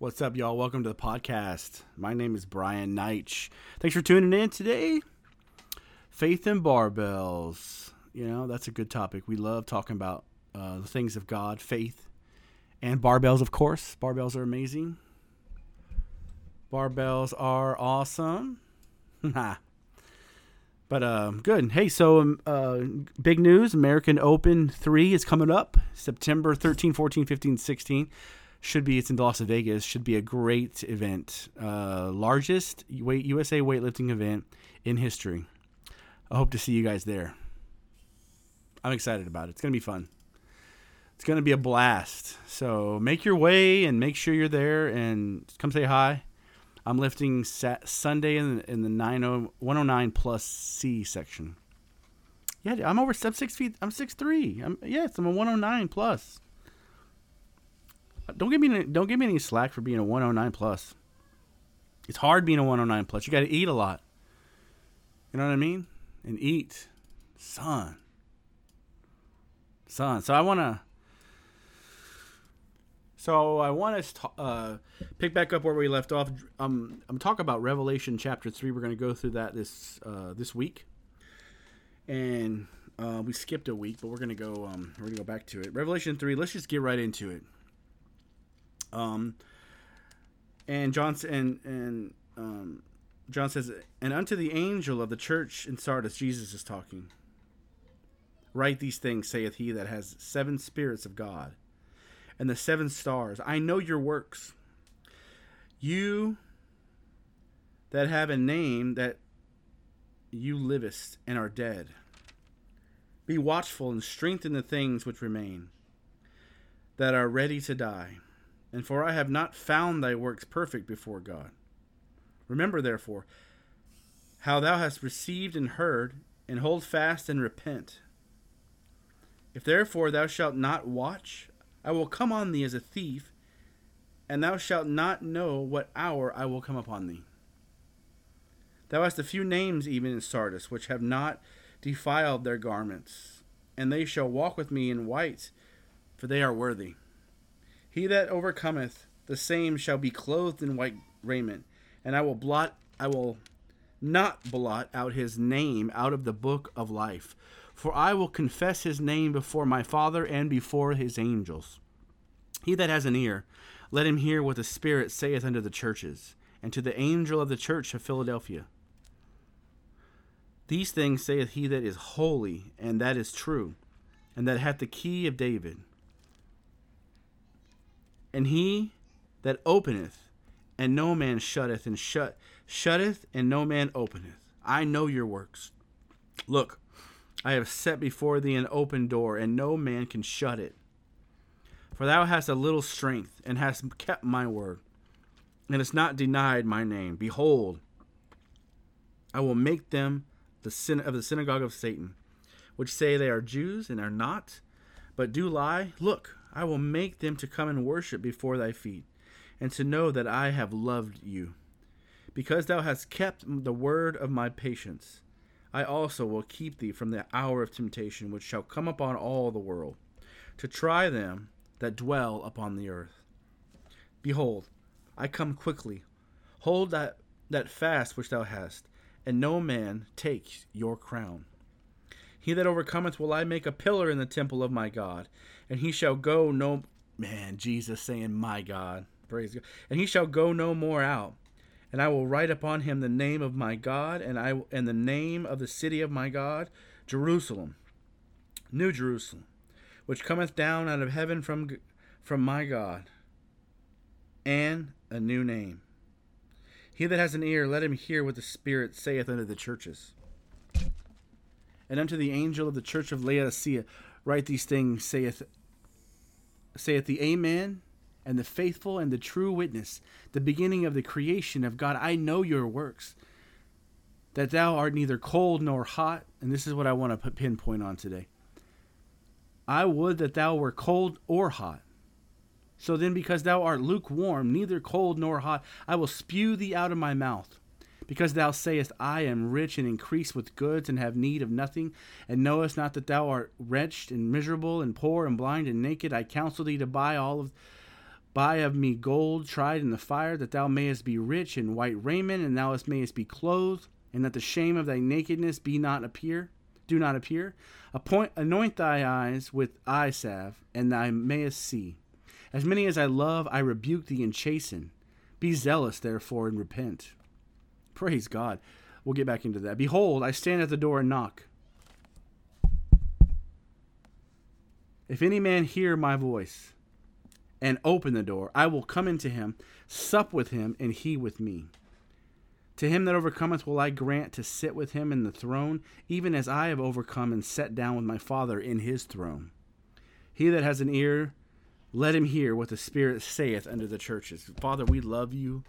What's up, y'all? Welcome to the podcast. My name is Brian Neitch. Thanks for tuning in today. Faith and barbells. You know, that's a good topic. We love talking about uh, the things of God, faith, and barbells, of course. Barbells are amazing. Barbells are awesome. but um, good. Hey, so um, uh, big news American Open 3 is coming up September 13, 14, 15, 16 should be it's in Las Vegas. Should be a great event, uh, largest weight USA weightlifting event in history. I hope to see you guys there. I'm excited about it. It's gonna be fun. It's gonna be a blast. So make your way and make sure you're there and come say hi. I'm lifting sat- Sunday in the, in the 90, 109 plus C section. Yeah, I'm over. Six feet. I'm six three. I'm yes. I'm a 109 plus. Don't give me don't give me any slack for being a 109 plus. It's hard being a 109 plus. You got to eat a lot. You know what I mean? And eat, son, son. So I want to. So I want to uh, pick back up where we left off. Um, I'm talking about Revelation chapter three. We're going to go through that this uh, this week, and uh, we skipped a week, but we're going to go. Um, we're going to go back to it. Revelation three. Let's just get right into it. Um, and John and and um, John says, and unto the angel of the church in Sardis, Jesus is talking. Write these things, saith he that has seven spirits of God, and the seven stars. I know your works. You that have a name that you livest and are dead. Be watchful and strengthen the things which remain, that are ready to die and for I have not found thy works perfect before God. Remember, therefore, how thou hast received and heard, and hold fast and repent. If therefore thou shalt not watch, I will come on thee as a thief, and thou shalt not know what hour I will come upon thee. Thou hast a few names even in Sardis, which have not defiled their garments, and they shall walk with me in white, for they are worthy. He that overcometh, the same shall be clothed in white raiment, and I will blot, I will not blot out his name out of the book of life. For I will confess his name before my Father and before his angels. He that has an ear, let him hear what the Spirit saith unto the churches, and to the angel of the church of Philadelphia. These things saith he that is holy, and that is true, and that hath the key of David. And he that openeth, and no man shutteth, and shut shutteth, and no man openeth. I know your works. Look, I have set before thee an open door, and no man can shut it. For thou hast a little strength, and hast kept my word, and hast not denied my name. Behold, I will make them the sin of the synagogue of Satan, which say they are Jews and are not, but do lie. Look, I will make them to come and worship before thy feet, and to know that I have loved you. Because thou hast kept the word of my patience, I also will keep thee from the hour of temptation which shall come upon all the world, to try them that dwell upon the earth. Behold, I come quickly. Hold that, that fast which thou hast, and no man take your crown. He that overcometh will I make a pillar in the temple of my God, and he shall go no man jesus saying my god praise god and he shall go no more out. And i will write upon him the name of my god and i and the name of the city of my god jerusalem new jerusalem which cometh down out of heaven from from my god and a new name. He that has an ear let him hear what the spirit saith unto the churches and unto the angel of the church of laodicea write these things saith saith the Amen and the faithful and the true witness, the beginning of the creation of God. I know your works, that thou art neither cold nor hot. And this is what I want to put pinpoint on today. I would that thou were cold or hot. So then, because thou art lukewarm, neither cold nor hot, I will spew thee out of my mouth. Because thou sayest, I am rich and increase with goods and have need of nothing, and knowest not that thou art wretched and miserable and poor and blind and naked, I counsel thee to buy all of Buy of me gold tried in the fire, that thou mayest be rich in white raiment, and thou mayest be clothed, and that the shame of thy nakedness be not appear, do not appear. Appoint, anoint thy eyes with eye salve, and thou mayest see. As many as I love, I rebuke thee and chasten. Be zealous, therefore, and repent. Praise God. We'll get back into that. Behold, I stand at the door and knock. If any man hear my voice and open the door, I will come into him, sup with him, and he with me. To him that overcometh will I grant to sit with him in the throne, even as I have overcome and sat down with my Father in his throne. He that has an ear, let him hear what the Spirit saith unto the churches. Father, we love you.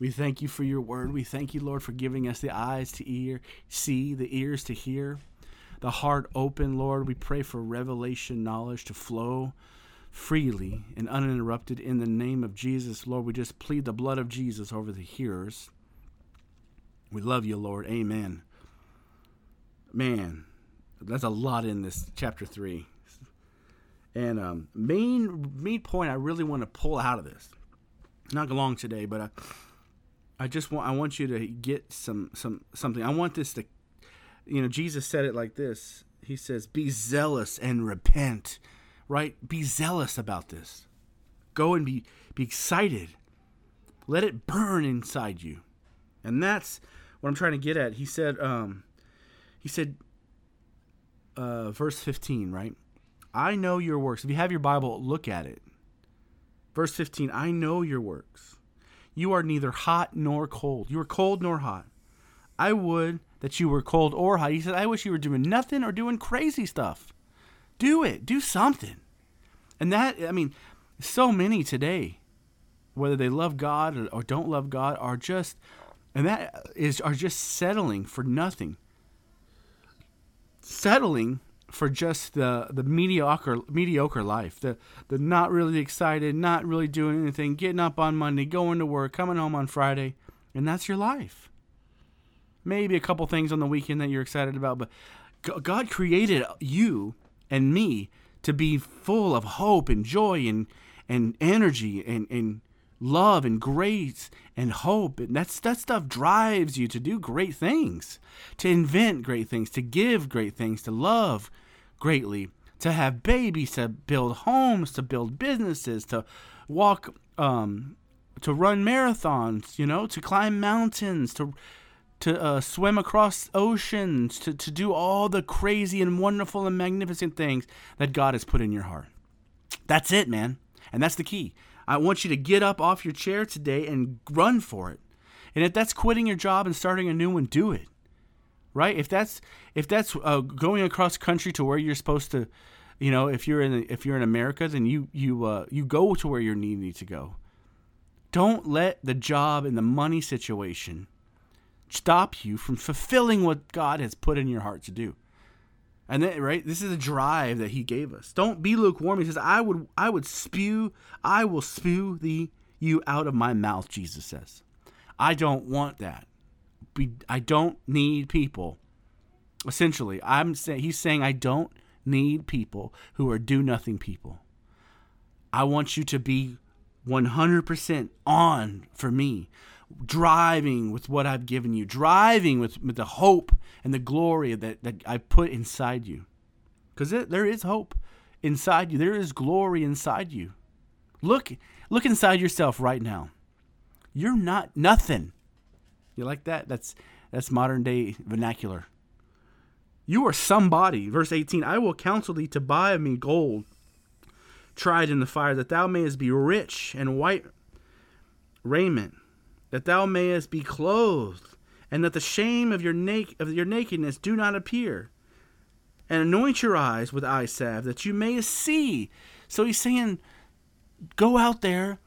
We thank you for your word. We thank you, Lord, for giving us the eyes to ear, see, the ears to hear, the heart open, Lord. We pray for revelation knowledge to flow freely and uninterrupted in the name of Jesus. Lord, we just plead the blood of Jesus over the hearers. We love you, Lord. Amen. Man, that's a lot in this chapter 3. And um, main main point I really want to pull out of this, not long today, but I, I just want I want you to get some some something. I want this to, you know, Jesus said it like this. He says, "Be zealous and repent." right? Be zealous about this. Go and be be excited. Let it burn inside you. And that's what I'm trying to get at. He said um he said uh verse 15, right? I know your works. If you have your Bible, look at it. Verse 15, I know your works. You are neither hot nor cold. You are cold nor hot. I would that you were cold or hot. He said, I wish you were doing nothing or doing crazy stuff. Do it. Do something. And that, I mean, so many today, whether they love God or, or don't love God, are just, and that is, are just settling for nothing. Settling for just the the mediocre mediocre life, the the not really excited, not really doing anything, getting up on Monday, going to work, coming home on Friday, and that's your life. Maybe a couple things on the weekend that you're excited about, but God created you and me to be full of hope and joy and and energy and, and love and grace and hope and that's that stuff drives you to do great things to invent great things to give great things to love greatly to have babies to build homes to build businesses to walk um, to run marathons you know to climb mountains to to uh, swim across oceans, to, to do all the crazy and wonderful and magnificent things that God has put in your heart. That's it, man. And that's the key. I want you to get up off your chair today and run for it. And if that's quitting your job and starting a new one, do it. Right? If that's if that's uh, going across country to where you're supposed to, you know, if you're in if you're in America, then you you uh, you go to where you need to go. Don't let the job and the money situation stop you from fulfilling what God has put in your heart to do. And then, right, this is a drive that He gave us. Don't be lukewarm. He says, "I would, I would spew, I will spew the you out of my mouth." Jesus says, "I don't want that. Be, I don't need people." Essentially, I'm saying He's saying, "I don't need people who are do nothing people. I want you to be 100% on for me driving with what I've given you, driving with, with the hope and the glory that, that I put inside you. Because there is hope inside you, there is glory inside you. Look, look inside yourself right now. You're not nothing. You like that? That's that's modern day vernacular. You are somebody. Verse 18 I will counsel thee to buy of me gold tried in the fire, that thou mayest be rich and white raiment, that thou mayest be clothed, and that the shame of your, na- of your nakedness do not appear. And anoint your eyes with eye salve, that you may see. So he's saying, go out there,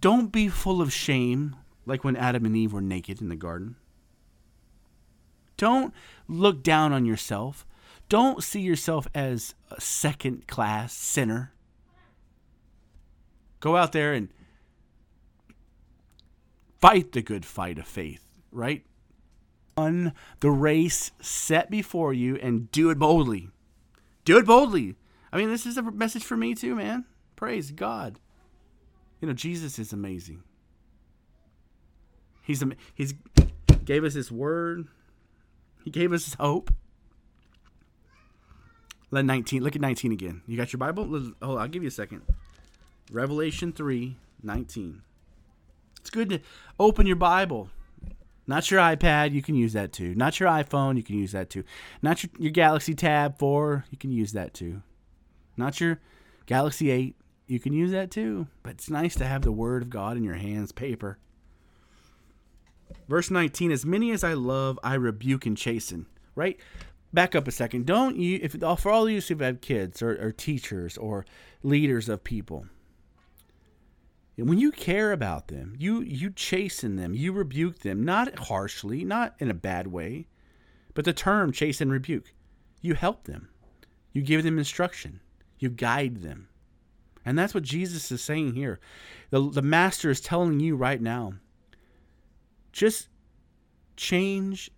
don't be full of shame, like when Adam and Eve were naked in the garden. Don't look down on yourself. Don't see yourself as a second class sinner. Go out there and fight the good fight of faith, right? On the race set before you and do it boldly. Do it boldly. I mean, this is a message for me too, man. Praise God. You know, Jesus is amazing. He's he's gave us his word. He gave us his hope. Let 19 look at 19 again. You got your Bible? Oh, I'll give you a second. Revelation 3, 19. It's good to open your Bible. Not your iPad, you can use that too. Not your iPhone, you can use that too. Not your, your Galaxy Tab 4, you can use that too. Not your Galaxy 8, you can use that too. But it's nice to have the Word of God in your hands, paper. Verse 19 As many as I love, I rebuke and chasten. Right? Back up a second. Don't you, if for all of you who have kids or, or teachers or leaders of people, when you care about them, you you chasten them, you rebuke them, not harshly, not in a bad way, but the term chasten rebuke. You help them. You give them instruction. You guide them. And that's what Jesus is saying here. The, the master is telling you right now just change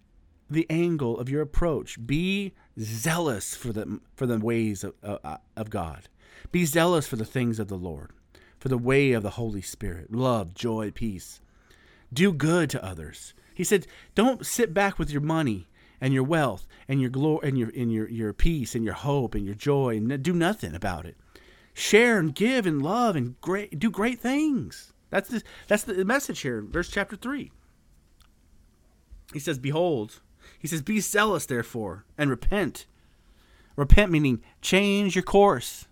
the angle of your approach. Be zealous for the, for the ways of, uh, of God, be zealous for the things of the Lord for the way of the Holy Spirit love, joy, peace. Do good to others. He said, don't sit back with your money and your wealth and your glory and your and your, your peace and your hope and your joy and do nothing about it. Share and give and love and great do great things. That's the that's the message here, verse chapter three. He says, Behold, he says, Be zealous therefore, and repent. Repent meaning change your course.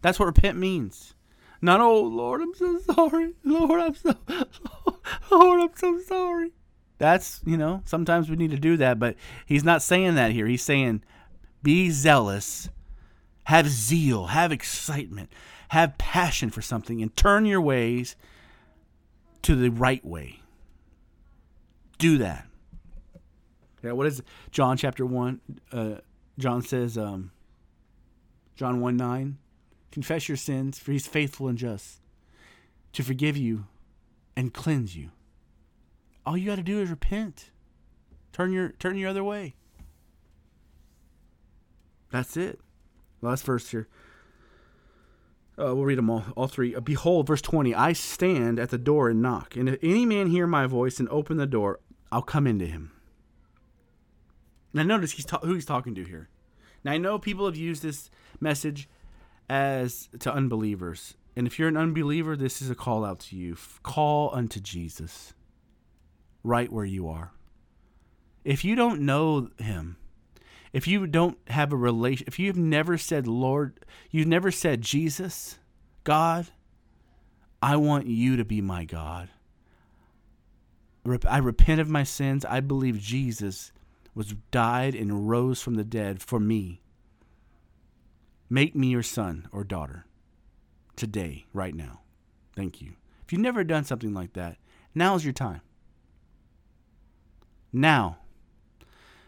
That's what repent means. Not, oh Lord, I'm so sorry. Lord, I'm so Lord, I'm so sorry. That's, you know, sometimes we need to do that, but he's not saying that here. He's saying, be zealous, have zeal, have excitement, have passion for something, and turn your ways to the right way. Do that. Yeah, what is it? John chapter 1? Uh, John says, um, John 1 9. Confess your sins, for he's faithful and just to forgive you and cleanse you. All you got to do is repent. Turn your turn your other way. That's it. Last verse here. Uh, we'll read them all, all three. Uh, Behold, verse 20 I stand at the door and knock, and if any man hear my voice and open the door, I'll come into him. Now, notice he's ta- who he's talking to here. Now, I know people have used this message as to unbelievers. And if you're an unbeliever, this is a call out to you. Call unto Jesus right where you are. If you don't know him, if you don't have a relation, if you've never said, Lord, you've never said, Jesus, God, I want you to be my God. I repent of my sins. I believe Jesus was died and rose from the dead for me. Make me your son or daughter today, right now. Thank you. If you've never done something like that, now's your time. Now,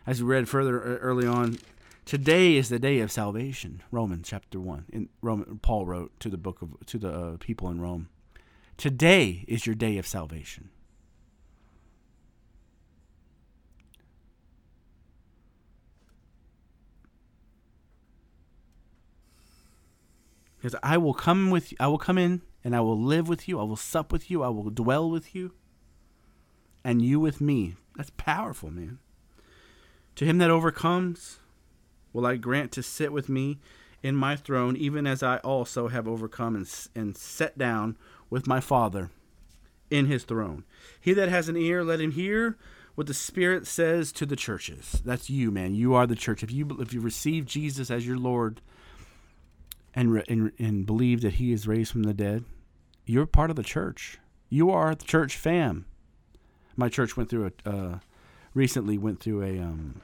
as we read further early on, today is the day of salvation. Romans chapter one. In Roman, Paul wrote to the book of to the uh, people in Rome. Today is your day of salvation. Because I will come with I will come in and I will live with you. I will sup with you. I will dwell with you. And you with me. That's powerful, man. To him that overcomes, will I grant to sit with me in my throne, even as I also have overcome and, and sat down with my Father in his throne. He that has an ear, let him hear what the Spirit says to the churches. That's you, man. You are the church. If you if you receive Jesus as your Lord and, and, and believe that he is raised from the dead, you're part of the church. You are the church fam. My church went through a uh, recently went through a um,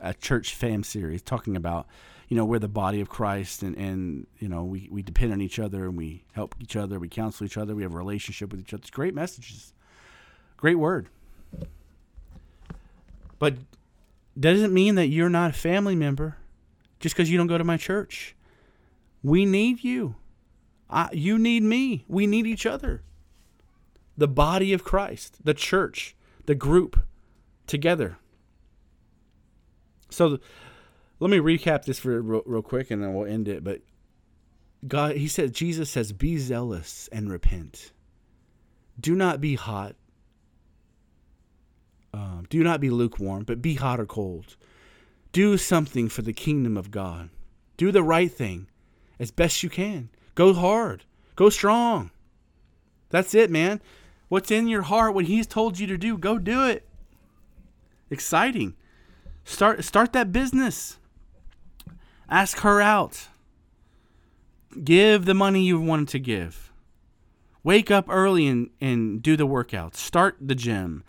a church fam series talking about you know we're the body of Christ and and you know we, we depend on each other and we help each other we counsel each other we have a relationship with each other. It's great messages, great word. But doesn't mean that you're not a family member just because you don't go to my church. We need you. I, you need me. We need each other. The body of Christ, the church, the group together. So let me recap this for real, real quick and then we'll end it. But God, he said, Jesus says, be zealous and repent. Do not be hot. Um, do not be lukewarm, but be hot or cold. Do something for the kingdom of God. Do the right thing as best you can. Go hard. Go strong. That's it, man. What's in your heart, what he's told you to do, go do it. Exciting. Start start that business. Ask her out. Give the money you wanted to give. Wake up early and, and do the workout. Start the gym,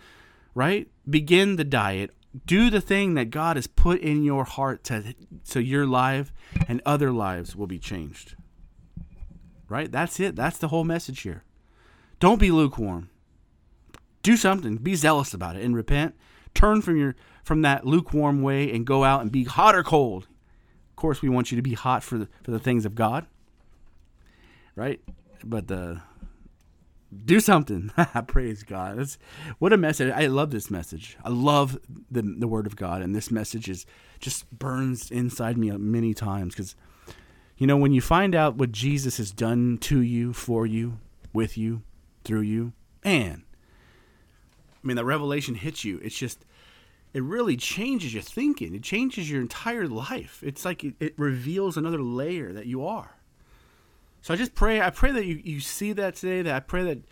right? Begin the diet. Do the thing that God has put in your heart to, so your life and other lives will be changed. Right? That's it. That's the whole message here. Don't be lukewarm. Do something. Be zealous about it and repent. Turn from your from that lukewarm way and go out and be hot or cold. Of course, we want you to be hot for the, for the things of God right? But uh, do something. Praise God. That's what a message. I love this message. I love the the Word of God, and this message is just burns inside me many times because you know when you find out what Jesus has done to you, for you, with you, through you, man. I mean, the revelation hits you. It's just it really changes your thinking. It changes your entire life. It's like it, it reveals another layer that you are. So I just pray. I pray that you, you see that today. That I pray that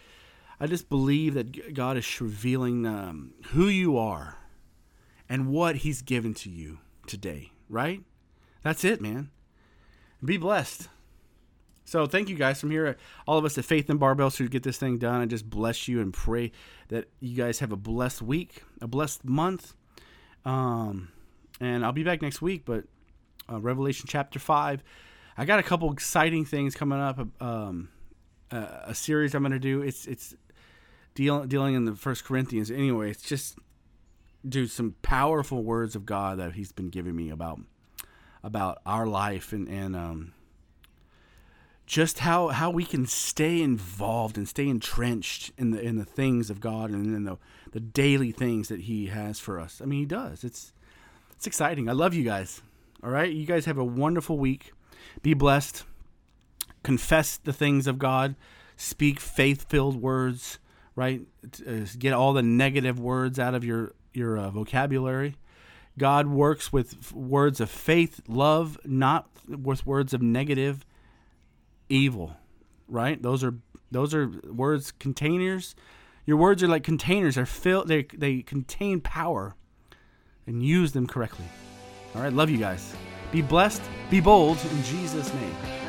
I just believe that God is revealing um, who you are and what He's given to you today. Right? That's it, man. Be blessed. So thank you guys from here, all of us at Faith and Barbells to get this thing done. I just bless you and pray that you guys have a blessed week, a blessed month. Um, and I'll be back next week, but uh, Revelation chapter five. I got a couple exciting things coming up. Um, uh, a series I'm going to do. It's it's deal, dealing in the First Corinthians. Anyway, it's just do some powerful words of God that He's been giving me about about our life and and um, just how how we can stay involved and stay entrenched in the in the things of God and in the the daily things that He has for us. I mean, He does. It's it's exciting. I love you guys. All right, you guys have a wonderful week. Be blessed. Confess the things of God. Speak faith filled words, right? Uh, get all the negative words out of your, your uh, vocabulary. God works with words of faith, love, not with words of negative evil, right? Those are those are words containers. Your words are like containers. They're filled. They they contain power, and use them correctly. All right, love you guys. Be blessed, be bold in Jesus' name.